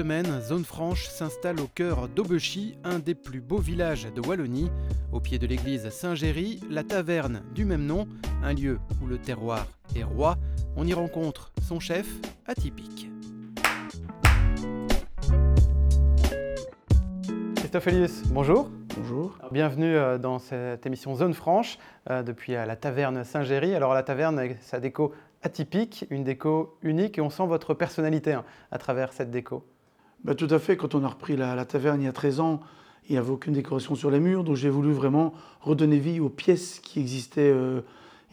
Semaine, Zone Franche s'installe au cœur d'Aubechy, un des plus beaux villages de Wallonie. Au pied de l'église Saint-Géry, la taverne du même nom, un lieu où le terroir est roi. On y rencontre son chef atypique. Christophe Elius, bonjour. Bonjour. Bienvenue euh, dans cette émission Zone Franche euh, depuis euh, la taverne Saint-Géry. Alors la taverne, sa déco atypique, une déco unique et on sent votre personnalité hein, à travers cette déco. Bah, tout à fait, quand on a repris la, taverne il y a 13 ans, il n'y avait aucune décoration sur les murs, donc j'ai voulu vraiment redonner vie aux pièces qui existaient euh,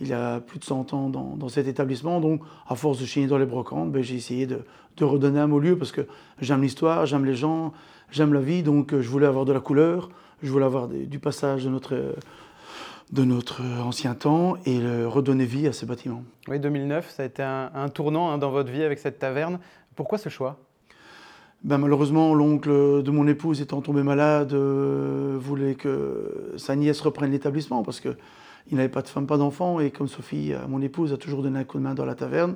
il y a plus de 100 ans dans, cet établissement. Donc à force de chiner dans les brocantes, ben, j'ai essayé de, redonner un au lieu parce que j'aime l'histoire, j'aime les gens, j'aime la vie, donc euh, je voulais avoir de la couleur, je voulais avoir du passage de notre de notre ancien temps et redonner vie à ces bâtiments. Oui, 2009, ça a été un, tournant hein, dans votre vie avec cette taverne. Pourquoi ce choix? Ben, Malheureusement, l'oncle de mon épouse étant tombé malade, euh, voulait que sa nièce reprenne l'établissement parce qu'il n'avait pas de femme, pas d'enfant. Et comme Sophie, euh, mon épouse, a toujours donné un coup de main dans la taverne,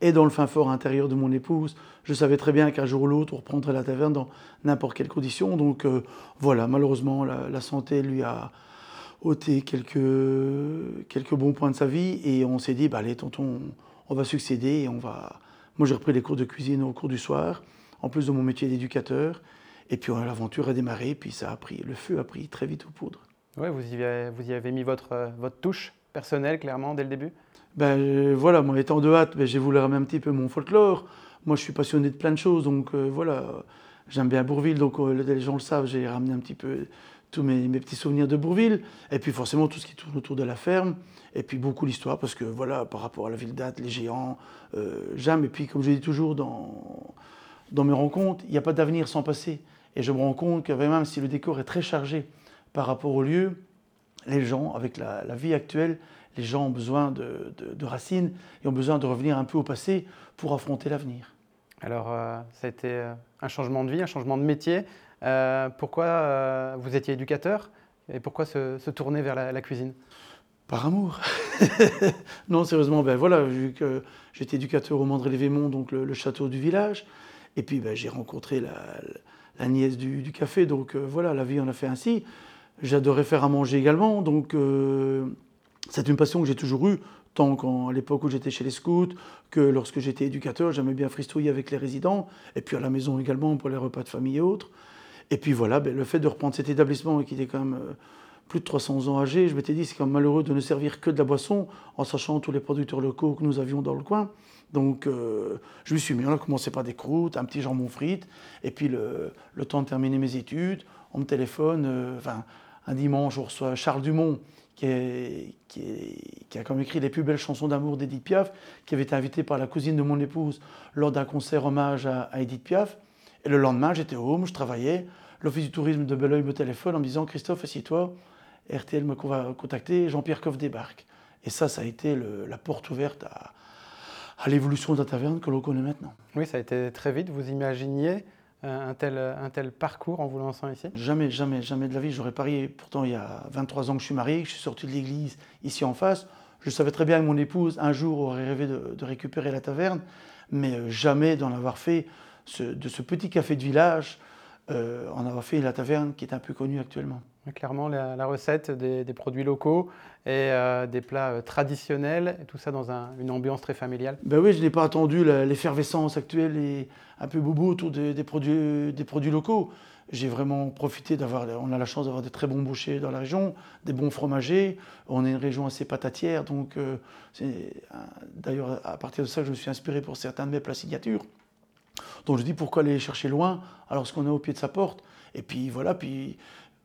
et dans le fin fort intérieur de mon épouse, je savais très bien qu'un jour ou l'autre, on reprendrait la taverne dans n'importe quelle condition. Donc euh, voilà, malheureusement, la santé lui a, ôté quelques, bons points de sa vie et on s'est dit, bah, allez, tonton, on va succéder et on va. Moi, j'ai repris les cours de cuisine au cours du soir, en plus de mon métier d'éducateur. Et puis l'aventure a démarré, puis ça a pris, le feu a pris très vite aux poudres. Oui, vous y avez, vous y avez mis votre, votre touche personnelle, clairement, dès le début? Ben, euh, Voilà, moi, étant de hâte, ben, j'ai voulu ramener un petit peu mon folklore. Moi, je suis passionné de plein de choses, donc euh, voilà, j'aime bien Bourville, donc euh, les gens le savent, j'ai ramené un petit peu tous mes, petits souvenirs de Bourville, et puis forcément tout ce qui tourne autour de la ferme, et puis beaucoup l'histoire, parce que voilà, par rapport à la ville date, les géants, euh, j'aime, et puis comme je dis toujours dans, dans mes rencontres, il n'y a pas d'avenir sans passé. Et je me rends compte que même si le décor est très chargé par rapport au lieu, les gens, avec la, vie actuelle, les gens ont besoin de, racines et ont besoin de revenir un peu au passé pour affronter l'avenir. Alors, euh, ça a été euh, un changement de vie, un changement de métier. Euh, pourquoi euh, vous étiez éducateur et pourquoi se, tourner vers la, cuisine? Par amour. non, sérieusement, ben voilà, vu que j'étais éducateur au Mandré-les-Vémont, donc le, château du village, et puis ben, j'ai rencontré la, nièce du, café, donc euh, voilà, la vie en a fait ainsi. J'adorais faire à manger également, donc c'est une passion que j'ai toujours eue, tant qu'à l'époque où j'étais chez les scouts, que lorsque j'étais éducateur, j'aimais bien fristouiller avec les résidents, et puis à la maison également pour les repas de famille et autres. Et puis voilà, ben, le fait de reprendre cet établissement qui était quand même euh, plus de 300 ans âgé, je m'étais dit c'est quand même malheureux de ne servir que de la boisson en sachant tous les producteurs locaux que nous avions dans le coin. Donc euh, je me suis mis, on a commencé par des croûtes, un petit jambon frite, et puis le, temps de terminer mes études, on me téléphone, euh, un dimanche on reçoit Charles Dumont qui, a comme écrit les plus belles chansons d'amour d'Edith Piaf, qui avait été invité par la cousine de mon épouse lors d'un concert hommage à, Edith Piaf. Et le lendemain, j'étais home, je travaillais, l'Office du tourisme de Belleuil me téléphone en me disant Christophe, assieds-toi, RTL me contacter, Jean-Pierre Coff débarque. Et ça, ça a été la porte ouverte à, l'évolution de la taverne que l'on connaît maintenant. Oui, ça a été très vite. Vous imaginiez euh, un tel, un tel parcours en vous lançant ici? Jamais, jamais, jamais de la vie. J'aurais parié. Pourtant, il y a 23 ans que je suis marié, que je suis sorti de l'église ici en face. Je savais très bien que mon épouse, un jour, aurait rêvé de, de récupérer la taverne, mais euh, jamais d'en avoir fait de ce petit café de village euh, on a fait la taverne qui est un peu connue actuellement. clairement, la, recette des, produits locaux et euh, des plats euh, traditionnels, et tout ça dans une ambiance très familiale. Ben oui, je n'ai pas attendu l'effervescence actuelle et un peu boubou autour des, produits, des produits locaux. J'ai vraiment profité d'avoir, on a la chance d'avoir des très bons bouchers dans la région, des bons fromagers. On est une région assez patatière, donc c'est d'ailleurs à partir de ça que je me suis inspiré pour certains de mes plats signatures. Donc je dis pourquoi aller chercher loin alors qu'on est au pied de sa porte? Et puis voilà, puis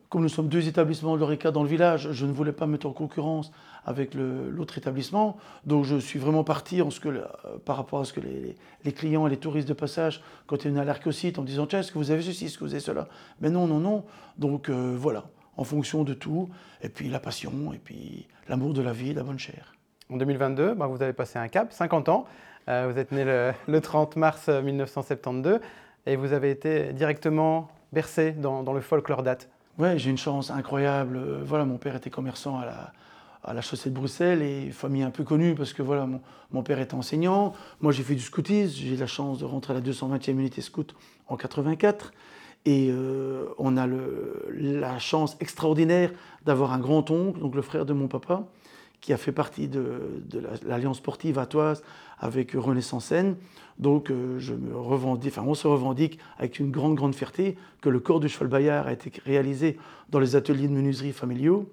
comme nous sommes deux établissements l'ORECA dans le village, je ne voulais pas mettre en concurrence avec l'autre établissement. Donc je suis vraiment parti en ce que, par rapport à ce que les, clients et les touristes de passage, quand ils venaient à l'Arcosite, en disant Tiens, est-ce que vous avez ceci, est-ce que vous avez cela? Mais non, non, non. Donc euh, voilà, en fonction de tout, et puis la passion, et puis l'amour de la vie, la bonne chair. En 2022, bah, vous avez passé un cap, 50 ans. Euh, vous êtes né le, 30 mars 1972 et vous avez été directement bercé dans, le folklore date. Oui, j'ai une chance incroyable. Voilà, mon père était commerçant à la, à la chaussée de Bruxelles et famille un peu connue parce que voilà, mon, père est enseignant. Moi, j'ai fait du scoutisme. J'ai eu la chance de rentrer à la 220e unité scout en 84. Et euh, on a la chance extraordinaire d'avoir un grand-oncle, donc le frère de mon papa, qui a fait partie de, l'Alliance sportive atoise avec Renaissance Seine. Donc euh, je me enfin, on se revendique avec une grande, grande fierté que le corps du cheval Bayard a été réalisé dans les ateliers de menuiserie familiaux.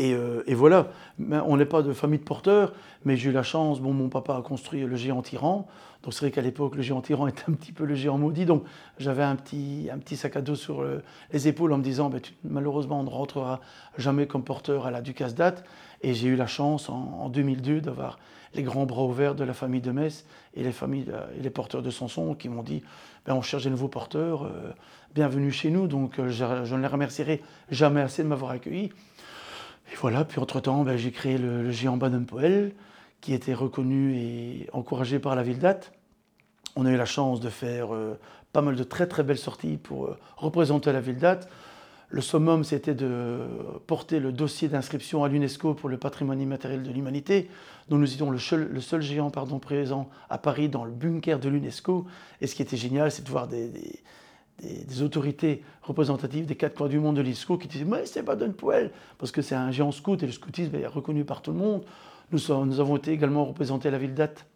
Euh, et, voilà, on n'est pas de famille de porteurs, mais j'ai eu la chance, bon, mon papa a construit le géant tyran, donc c'est vrai qu'à l'époque, le géant tyran était un petit peu le géant maudit, donc j'avais un petit, un petit sac à dos sur les épaules en me disant, ben, malheureusement, on ne rentrera jamais comme porteur à la Ducasse date, et j'ai eu la chance en, 2002 d'avoir les grands bras ouverts de la famille de Metz et les, familles, et les porteurs de Sanson qui m'ont dit, ben, on cherche des nouveaux porteurs, euh, bienvenue chez nous, donc euh, je ne les remercierai jamais assez de m'avoir accueilli. Et voilà, puis entre-temps, ben, j'ai créé le, géant Baden-Powell, qui était reconnu et encouragé par la ville d'Ath. On a eu la chance de faire euh, pas mal de très très belles sorties pour euh, représenter la ville d'Ath. Le summum, c'était de porter le dossier d'inscription à l'UNESCO pour le patrimoine immatériel de l'humanité, dont nous étions le seul, géant pardon, présent à Paris dans le bunker de l'UNESCO. Et ce qui était génial, c'est de voir des, autorités représentatives des quatre coins du monde de l'ISCO qui disaient Mais c'est pas Poel, parce que c'est un géant scout et le scoutisme est reconnu par tout le monde. Nous, avons été également représentés à la ville d'Ath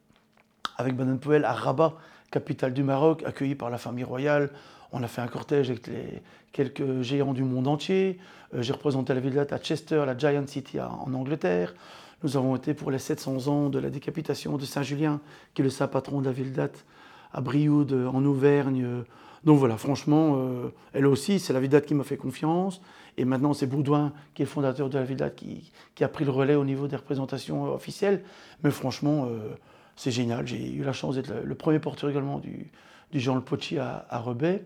avec Baden-Powell à Rabat, capitale du Maroc, accueilli par la famille royale. On a fait un cortège avec les, quelques géants du monde entier. Euh, j'ai représenté la ville d'Ath à Chester, la Giant City en Angleterre. Nous avons été pour les 700 ans de la décapitation de Saint-Julien, qui est le saint patron de la ville d'Ath, à Brioude, en Auvergne, donc voilà, franchement, euh, elle aussi, c'est la Vidate qui m'a fait confiance. Et maintenant, c'est Boudouin, qui est le fondateur de la Vidate, qui, a pris le relais au niveau des représentations euh, officielles. Mais franchement, euh, c'est génial. J'ai eu la chance d'être le, premier porteur également du, Jean Le Pochi à, Rebet.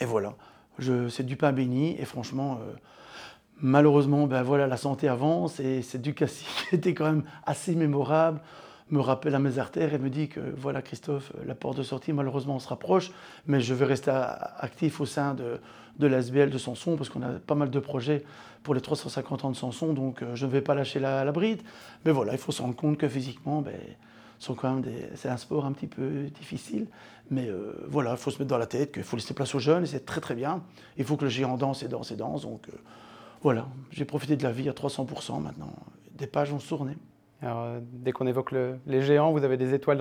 Et voilà, c'est du pain béni. Et franchement, malheureusement, ben voilà, la santé avance. Et cette Ducassi était quand même assez mémorable me rappelle à mes artères et me dit que voilà Christophe, la porte de sortie malheureusement on se rapproche, mais je vais rester actif au sein de, de l'ASBL de Sanson parce qu'on a pas mal de projets pour les 350 ans de Sanson, donc euh, je ne vais pas lâcher la, bride. Mais voilà, il faut se rendre compte que physiquement, ben, c'est un sport un petit peu difficile. Mais euh, voilà, il faut se mettre dans la tête qu'il faut laisser place aux jeunes et c'est très très bien. Il faut que le géant danse et danse et danse. Donc euh, voilà, j'ai profité de la vie à 300% maintenant. Des pages vont se tourner. Euh, dès qu'on évoque les géants, vous avez des étoiles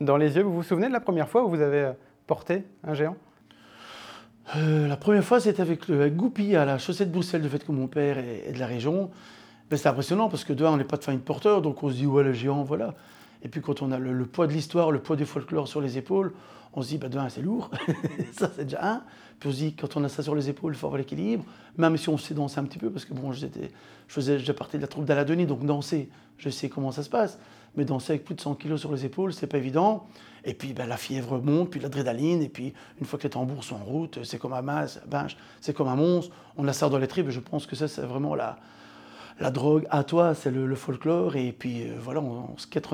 dans, les yeux. Vous vous souvenez de la première fois où vous avez euh, porté un géant? Euh, La première fois, c'était avec, le, Goupy à la chaussée de Bruxelles, du fait que mon père est, de la région. C'est impressionnant parce que de on n'est pas de famille de porteur, donc on se dit, ouais, le géant, voilà. Et puis quand on a le, poids de l'histoire, le poids du folklore sur les épaules, on se dit, ben, de c'est lourd. ça, c'est déjà un. Puis on se dit, quand on a ça sur les épaules, il faut avoir l'équilibre. Même si on sait danser un petit peu, parce que bon, je faisais déjà partie de la troupe d'Aladoni, donc danser, je sais comment ça se passe. Mais danser avec plus de 100 kilos sur les épaules, c'est pas évident. Et puis ben, la fièvre monte, puis l'adrénaline, et puis une fois que les tambours sont en route, c'est comme un ben, c'est comme un monstre. On a ça dans les tripes, je pense que ça, c'est vraiment la, la drogue à toi, c'est le, folklore. Et puis euh, voilà, on, se quête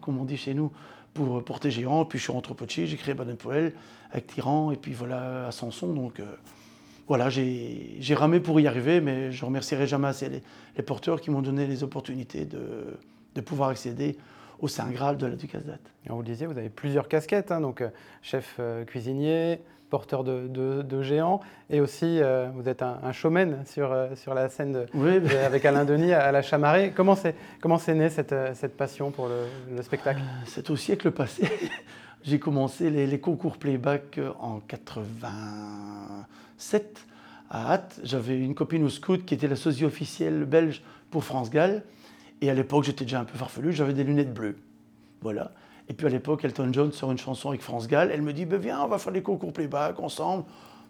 comme on dit chez nous, pour porter géant. Puis je suis rentré au j'ai créé Baden Poel avec Tyran, et puis voilà, à Sanson. Donc euh, voilà, j'ai ramé pour y arriver, mais je remercierai jamais assez les, porteurs qui m'ont donné les opportunités de, pouvoir accéder au Saint Graal de la Ducasse Vous le disiez, vous avez plusieurs casquettes, hein, donc euh, chef cuisinier, porteur de, géants, et aussi euh, vous êtes un, showman sur, euh, sur la scène avec Alain Denis à, la Chamarée. Comment c'est comment c'est né cette, euh, cette, passion pour le, spectacle? C'est au siècle passé. J'ai commencé les, concours playback en 87 à Hatt. J'avais une copine au scout qui était la sosie officielle belge pour France Gall. Et à l'époque, j'étais déjà un peu farfelu, j'avais des lunettes bleues. Voilà. Et puis à l'époque, Elton John sort une chanson avec France Gall. Elle me dit ben Viens, on va faire des concours playback ensemble.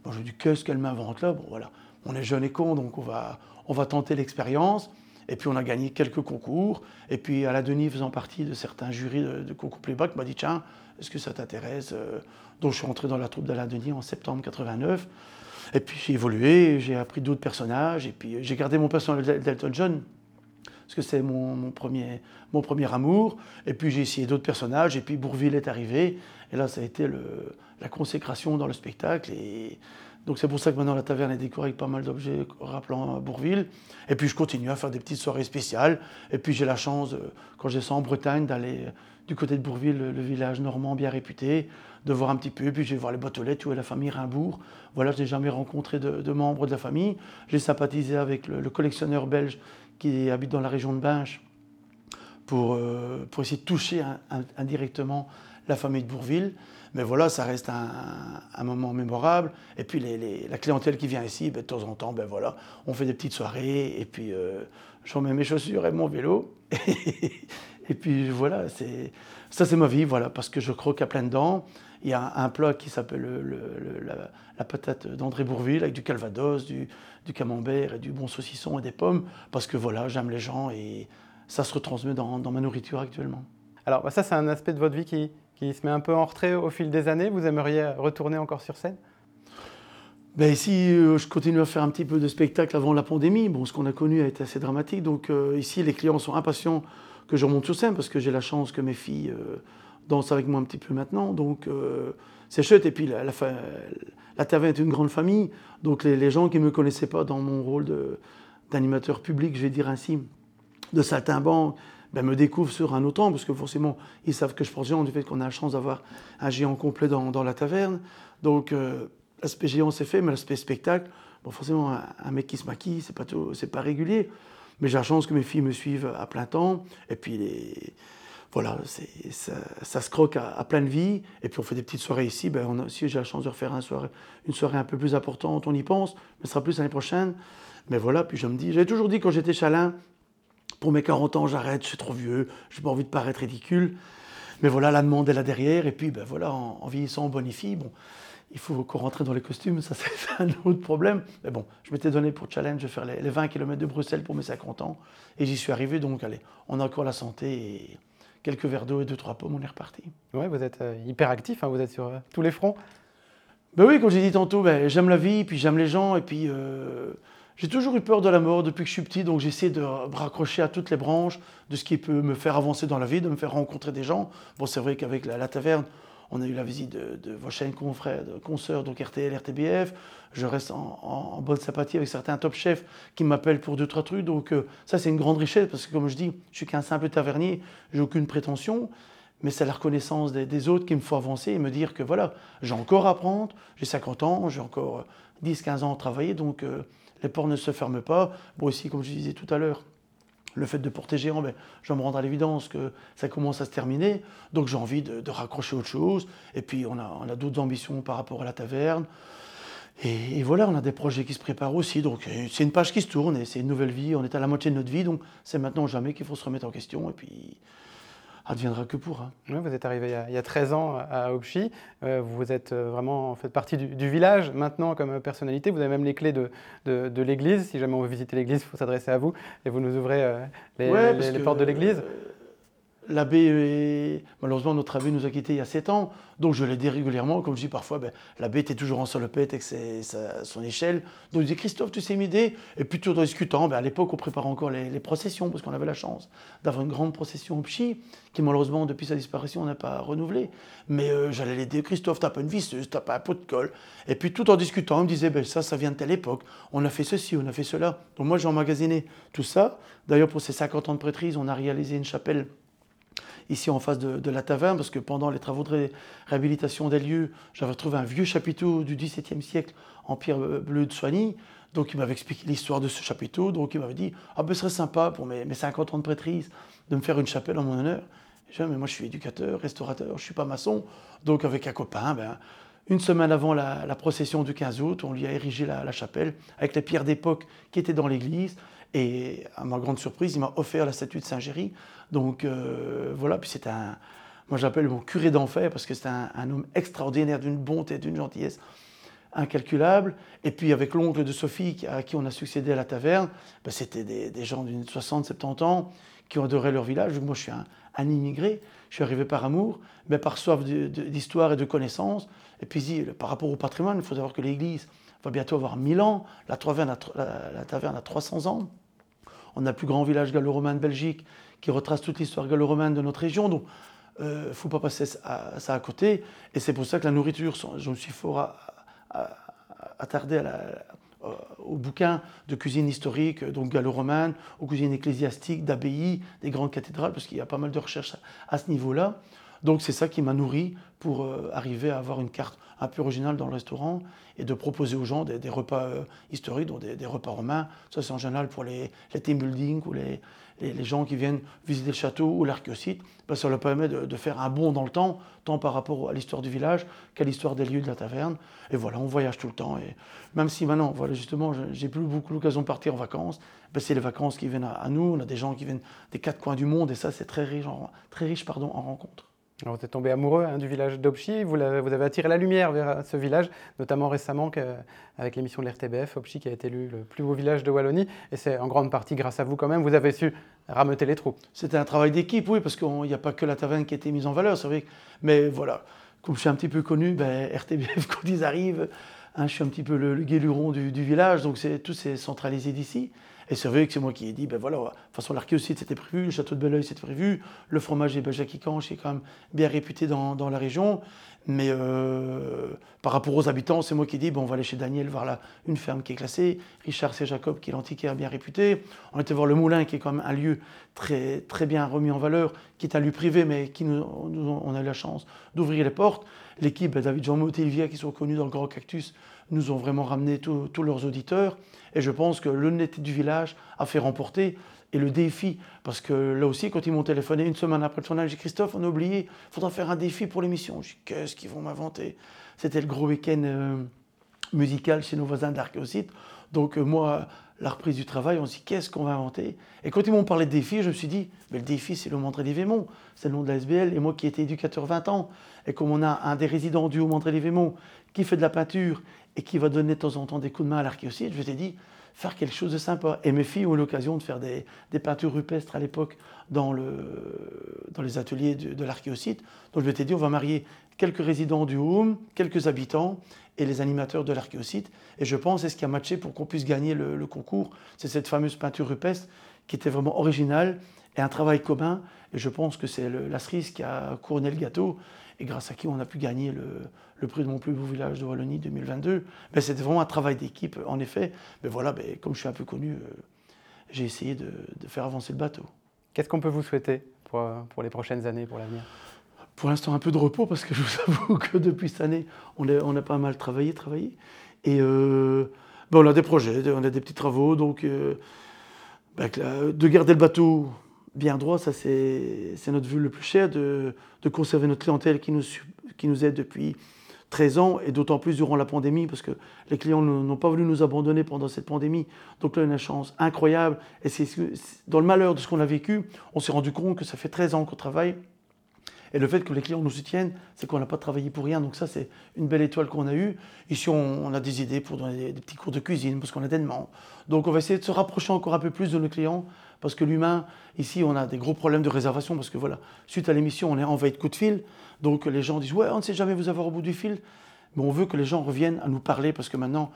Bon, je lui dis Qu'est-ce qu'elle m'invente là? Bon, voilà. On est jeunes et cons, donc on va, on va tenter l'expérience. Et puis on a gagné quelques concours. Et puis à la Denis, faisant partie de certains jurys de, concours playback, m'a dit Tiens, est-ce que ça t'intéresse euh, Donc je suis rentré dans la troupe d'Alain Denis en septembre 89. Et puis j'ai évolué, j'ai appris d'autres personnages. Et puis j'ai gardé mon personnage d'Elton John parce que c'est mon, premier, mon premier amour. Et puis j'ai essayé d'autres personnages, et puis Bourville est arrivé, et là ça a été le, la consécration dans le spectacle. Et Donc c'est pour ça que maintenant la taverne est décorée avec pas mal d'objets rappelant Bourville. Et puis je continue à faire des petites soirées spéciales. Et puis j'ai la chance, quand je descends en Bretagne, d'aller du côté de Bourville, le village normand bien réputé, de voir un petit peu. Puis je vais voir les lettres, où est la famille Rimbourg. Voilà, je n'ai jamais rencontré de, membres de la famille. J'ai sympathisé avec le, collectionneur belge qui habite dans la région de Binche pour, euh, pour essayer de toucher indirectement la famille de Bourville. Mais voilà, ça reste un, moment mémorable. Et puis la clientèle qui vient ici, ben, de temps en temps, ben, voilà, on fait des petites soirées. Et puis euh, je remets mes chaussures et mon vélo. et puis voilà, ça c'est ma vie, voilà, parce que je croque à plein dents. Il y a un, plat qui s'appelle la, patate d'André Bourville avec du calvados, du, camembert et du bon saucisson et des pommes, parce que voilà, j'aime les gens et ça se retransmet dans, ma nourriture actuellement. Alors bah, ça, c'est un aspect de votre vie qui, se met un peu en retrait au fil des années. Vous aimeriez retourner encore sur scène? Ben ici, euh, je continue à faire un petit peu de spectacle avant la pandémie. Bon, ce qu'on a connu a été assez dramatique. Donc euh, ici, les clients sont impatients que je remonte sur scène parce que j'ai la chance que mes filles euh, danse avec moi un petit peu maintenant. Donc euh, c'est chouette. Et puis la, taverne est une grande famille. Donc les, gens qui ne me connaissaient pas dans mon rôle d'animateur public, je vais dire ainsi, de saltimbanque, ben, me découvrent sur un temps, parce que forcément, ils savent que je pense du fait qu'on a la chance d'avoir un géant complet dans, dans la taverne. Donc euh, l'aspect géant, c'est fait, mais l'aspect spectacle, bon, forcément, un, mec qui se maquille, c'est pas, pas régulier. Mais j'ai la chance que mes filles me suivent à plein temps. Et puis les voilà, ça, se croque à, plein de vie. Et puis on fait des petites soirées ici. Ben on si j'ai la chance de refaire une soirée, une soirée un peu plus importante, on y pense, mais ce sera plus l'année prochaine. Mais voilà, puis je me dis, j'avais toujours dit quand j'étais chalin, pour mes 40 ans, j'arrête, je suis trop vieux, j'ai pas envie de paraître ridicule. Mais voilà, la demande est là derrière. Et puis ben voilà, en, vieillissant, on bonifie. Bon, il faut qu'on rentre dans les costumes, ça c'est un autre problème. Mais bon, je m'étais donné pour challenge de faire les, les 20 km de Bruxelles pour mes 50 ans. Et j'y suis arrivé, donc allez, on a encore la santé. Et quelques verres d'eau et deux, trois pommes, on est reparti. Ouais, vous êtes euh, hyper actif, hein, vous êtes sur euh, tous les fronts. Ben oui, comme j'ai dit tantôt, ben, j'aime la vie, puis j'aime les gens, et puis euh, j'ai toujours eu peur de la mort depuis que je suis petit, donc j'essaie de me raccrocher à toutes les branches de ce qui peut me faire avancer dans la vie, de me faire rencontrer des gens. Bon, c'est vrai qu'avec la, taverne, on a eu la visite de, vos chaînes confrères, de consoeurs, donc RTL, RTBF. Je reste en, bonne sympathie avec certains top chefs qui m'appellent pour deux, trois trucs. Donc euh, ça, c'est une grande richesse parce que, comme je dis, je suis qu'un simple tavernier, j'ai aucune prétention. Mais c'est la reconnaissance des, autres qui me faut avancer et me dire que voilà, j'ai encore à apprendre, j'ai 50 ans, j'ai encore 10, 15 ans à travailler, donc euh, les portes ne se ferment pas. Bon, aussi, comme je disais tout à l'heure, le fait de porter géant, ben, je vais me rendre à l'évidence que ça commence à se terminer. Donc j'ai envie de, raccrocher autre chose. Et puis on a, on a d'autres ambitions par rapport à la taverne. Et, voilà, on a des projets qui se préparent aussi. Donc c'est une page qui se tourne et c'est une nouvelle vie. On est à la moitié de notre vie. Donc c'est maintenant ou jamais qu'il faut se remettre en question. Et puis adviendra que pour. vous êtes arrivé il y, a, 13 ans à Opchi. Euh, vous êtes euh, vraiment fait partie du, village maintenant comme personnalité. Vous avez même les clés de, de, l'église. Si jamais on veut visiter l'église, il faut s'adresser à vous et vous nous ouvrez euh, les, portes de l'église. L'abbé, malheureusement, notre abbé nous a quittés il y a 7 ans, donc je l'aidais régulièrement. Comme je dis parfois, ben, l'abbé était toujours en salopette avec son échelle. Donc je dis Christophe, tu sais m'aider? Et puis tout en discutant, ben, à l'époque, on préparait encore les, processions, parce qu'on avait la chance d'avoir une grande procession au Pchi, qui malheureusement, depuis sa disparition, n'a pas renouvelé. Mais euh, j'allais l'aider Christophe, t'as pas une visseuse, t'as pas un pot de colle. Et puis tout en discutant, on me disait ben, ça, ça vient de telle époque. On a fait ceci, on a fait cela. Donc moi, j'ai emmagasiné tout ça. D'ailleurs, pour ces 50 ans de prêtrise, on a réalisé une chapelle ici en face de, la taverne, parce que pendant les travaux de réhabilitation des lieux, j'avais trouvé un vieux chapiteau du XVIIe siècle en pierre bleue de Soigny. Donc il m'avait expliqué l'histoire de ce chapiteau. Donc il m'avait dit Ah ben ce serait sympa pour mes, 50 ans de prêtrise de me faire une chapelle en mon honneur. Je dis, mais moi je suis éducateur, restaurateur, je ne suis pas maçon. Donc avec un copain, ben, une semaine avant la, procession du 15 août, on lui a érigé la, chapelle avec les pierres d'époque qui étaient dans l'église. Et à ma grande surprise, il m'a offert la statue de Saint-Géry. Donc euh, voilà, puis c'est un, moi j'appelle mon curé d'enfer parce que c'est un, homme extraordinaire d'une bonté, d'une gentillesse incalculable. Et puis avec l'oncle de Sophie à qui on a succédé à la taverne, ben, c'était des, gens d'une 60, 70 ans qui ont adoré leur village. Moi je suis un, immigré, je suis arrivé par amour, mais par soif d'histoire et de connaissances. Et puis par rapport au patrimoine, il faut savoir que l'église va bientôt avoir 1000 ans, la taverne la a 300 ans. On a le plus grand village gallo-romain de Belgique qui retrace toute l'histoire gallo-romaine de notre région. Donc, il euh, ne faut pas passer ça à, côté. Et c'est pour ça que la nourriture, je me suis fort attardé au bouquin de cuisine historique, donc gallo-romaine, aux cuisines ecclésiastiques, d'abbayes, des grandes cathédrales, parce qu'il y a pas mal de recherches à, ce niveau-là. Donc c'est ça qui m'a nourri pour arriver à avoir une carte un peu originale dans le restaurant et de proposer aux gens des, repas historiques, donc des, repas romains. Ça c'est en général pour les, les team building ou les, les, gens qui viennent visiter le château ou l'archéosite, ben, ça leur permet de, faire un bond dans le temps, tant par rapport à l'histoire du village qu'à l'histoire des lieux de la taverne. Et voilà, on voyage tout le temps. Et même si maintenant, voilà, justement, j'ai plus beaucoup l'occasion de partir en vacances, ben, c'est les vacances qui viennent à, nous. On a des gens qui viennent des quatre coins du monde et ça, c'est très riche, en, très riche pardon, en rencontres. Vous êtes tombé amoureux hein, du village d'Opchi, vous, avez attiré la lumière vers ce village, notamment récemment avec l'émission de l'RTBF, Opchi qui a été élu le plus beau village de Wallonie, et c'est en grande partie grâce à vous quand même, vous avez su rameuter les troupes. C'était un travail d'équipe, oui, parce qu'il n'y a pas que la taverne qui a été mise en valeur, c'est vrai. Mais voilà, comme je suis un petit peu connu, ben, RTBF, quand ils arrivent, hein, je suis un petit peu le, guéluron du, du village, donc tout s'est centralisé d'ici. Et c'est vrai que c'est moi qui ai dit, ben voilà, de toute façon l'archéosite c'était prévu, le château de Belleuil c'était prévu, le fromage des Beljaquicanche est quand même bien réputé dans, dans la région. Mais euh, par rapport aux habitants, c'est moi qui ai dit, bon, on va aller chez Daniel voir là une ferme qui est classée, Richard C. Jacob qui est l'antiquaire bien réputé. On était voir le Moulin qui est quand même un lieu très, très bien remis en valeur, qui est un lieu privé mais qui nous, on a eu la chance d'ouvrir les portes. L'équipe, David Jean et qui sont connus dans le Grand Cactus, nous ont vraiment ramené tous leurs auditeurs. Et je pense que l'honnêteté du village a fait remporter et le défi. Parce que là aussi, quand ils m'ont téléphoné une semaine après le tournage, j'ai Christophe, on a oublié, il faudra faire un défi pour l'émission. Je dis qu'est-ce qu'ils vont m'inventer? C'était le gros week-end euh, musical chez nos voisins d'Archéosite. Donc euh, moi, la reprise du travail, on se dit qu'est-ce qu'on va inventer? Et quand ils m'ont parlé de défi, je me suis dit, mais le défi, c'est le Mandré Vémont, c'est le nom de la SBL. Et moi qui étais éducateur 20 ans, et comme on a un des résidents du Haut-Mandré Vémont qui fait de la peinture et qui va donner de temps en temps des coups de main à l'archéosite, je me suis dit, faire quelque chose de sympa. Et mes filles ont eu l'occasion de faire des, peintures rupestres à l'époque dans, les ateliers de, de l'archéosite. Donc je m'étais dit, on va marier quelques résidents du home, quelques habitants et les animateurs de l'archéosite. Et je pense, c'est ce qui a matché pour qu'on puisse gagner le, concours. C'est cette fameuse peinture rupestre qui était vraiment originale et un travail commun. Et je pense que c'est la cerise qui a couronné le gâteau et grâce à qui on a pu gagner le, prix de mon plus beau village de Wallonie 2022. Mais c'était vraiment un travail d'équipe, en effet. Mais voilà, ben, comme je suis un peu connu, euh, j'ai essayé de, faire avancer le bateau. Qu'est-ce qu'on peut vous souhaiter pour, pour les prochaines années, pour l'avenir? Pour l'instant, un peu de repos, parce que je vous avoue que depuis cette année, on a, pas mal travaillé, travaillé. Et euh, ben, on a des projets, on a des petits travaux, donc euh, ben, de garder le bateau bien droit, ça c'est notre vue le plus cher, de, conserver notre clientèle qui nous, qui nous aide depuis 13 ans, et d'autant plus durant la pandémie, parce que les clients n'ont pas voulu nous abandonner pendant cette pandémie. Donc là, on a une chance incroyable. Et c'est dans le malheur de ce qu'on a vécu, on s'est rendu compte que ça fait 13 ans qu'on travaille. Et le fait que les clients nous soutiennent, c'est qu'on n'a pas travaillé pour rien. Donc ça, c'est une belle étoile qu'on a eue. Ici, on, a des idées pour donner des, petits cours de cuisine, parce qu'on a demandes. Donc on va essayer de se rapprocher encore un peu plus de nos clients parce que l'humain, ici, on a des gros problèmes de réservation, parce que voilà, suite à l'émission, on est envahi de coups de fil, donc les gens disent, ouais, on ne sait jamais vous avoir au bout du fil, mais on veut que les gens reviennent à nous parler, parce que maintenant,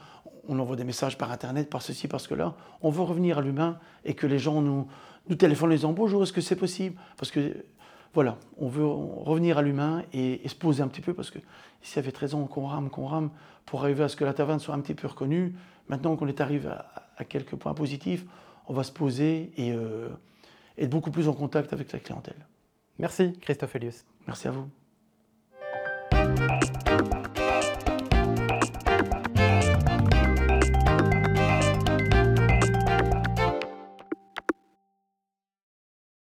on envoie des messages par Internet, par ceci, parce que là, on veut revenir à l'humain, et que les gens nous, nous téléphonent en disant, bonjour, est-ce que c'est possible? Parce que, voilà, on veut revenir à l'humain et, se poser un petit peu, parce que ici, ça fait 13 ans qu'on rame, qu'on rame, pour arriver à ce que la taverne soit un petit peu reconnue, maintenant qu'on est arrivé à quelques points positifs, on va se poser et euh, être beaucoup plus en contact avec la clientèle. Merci Christophe Elius. Merci à vous.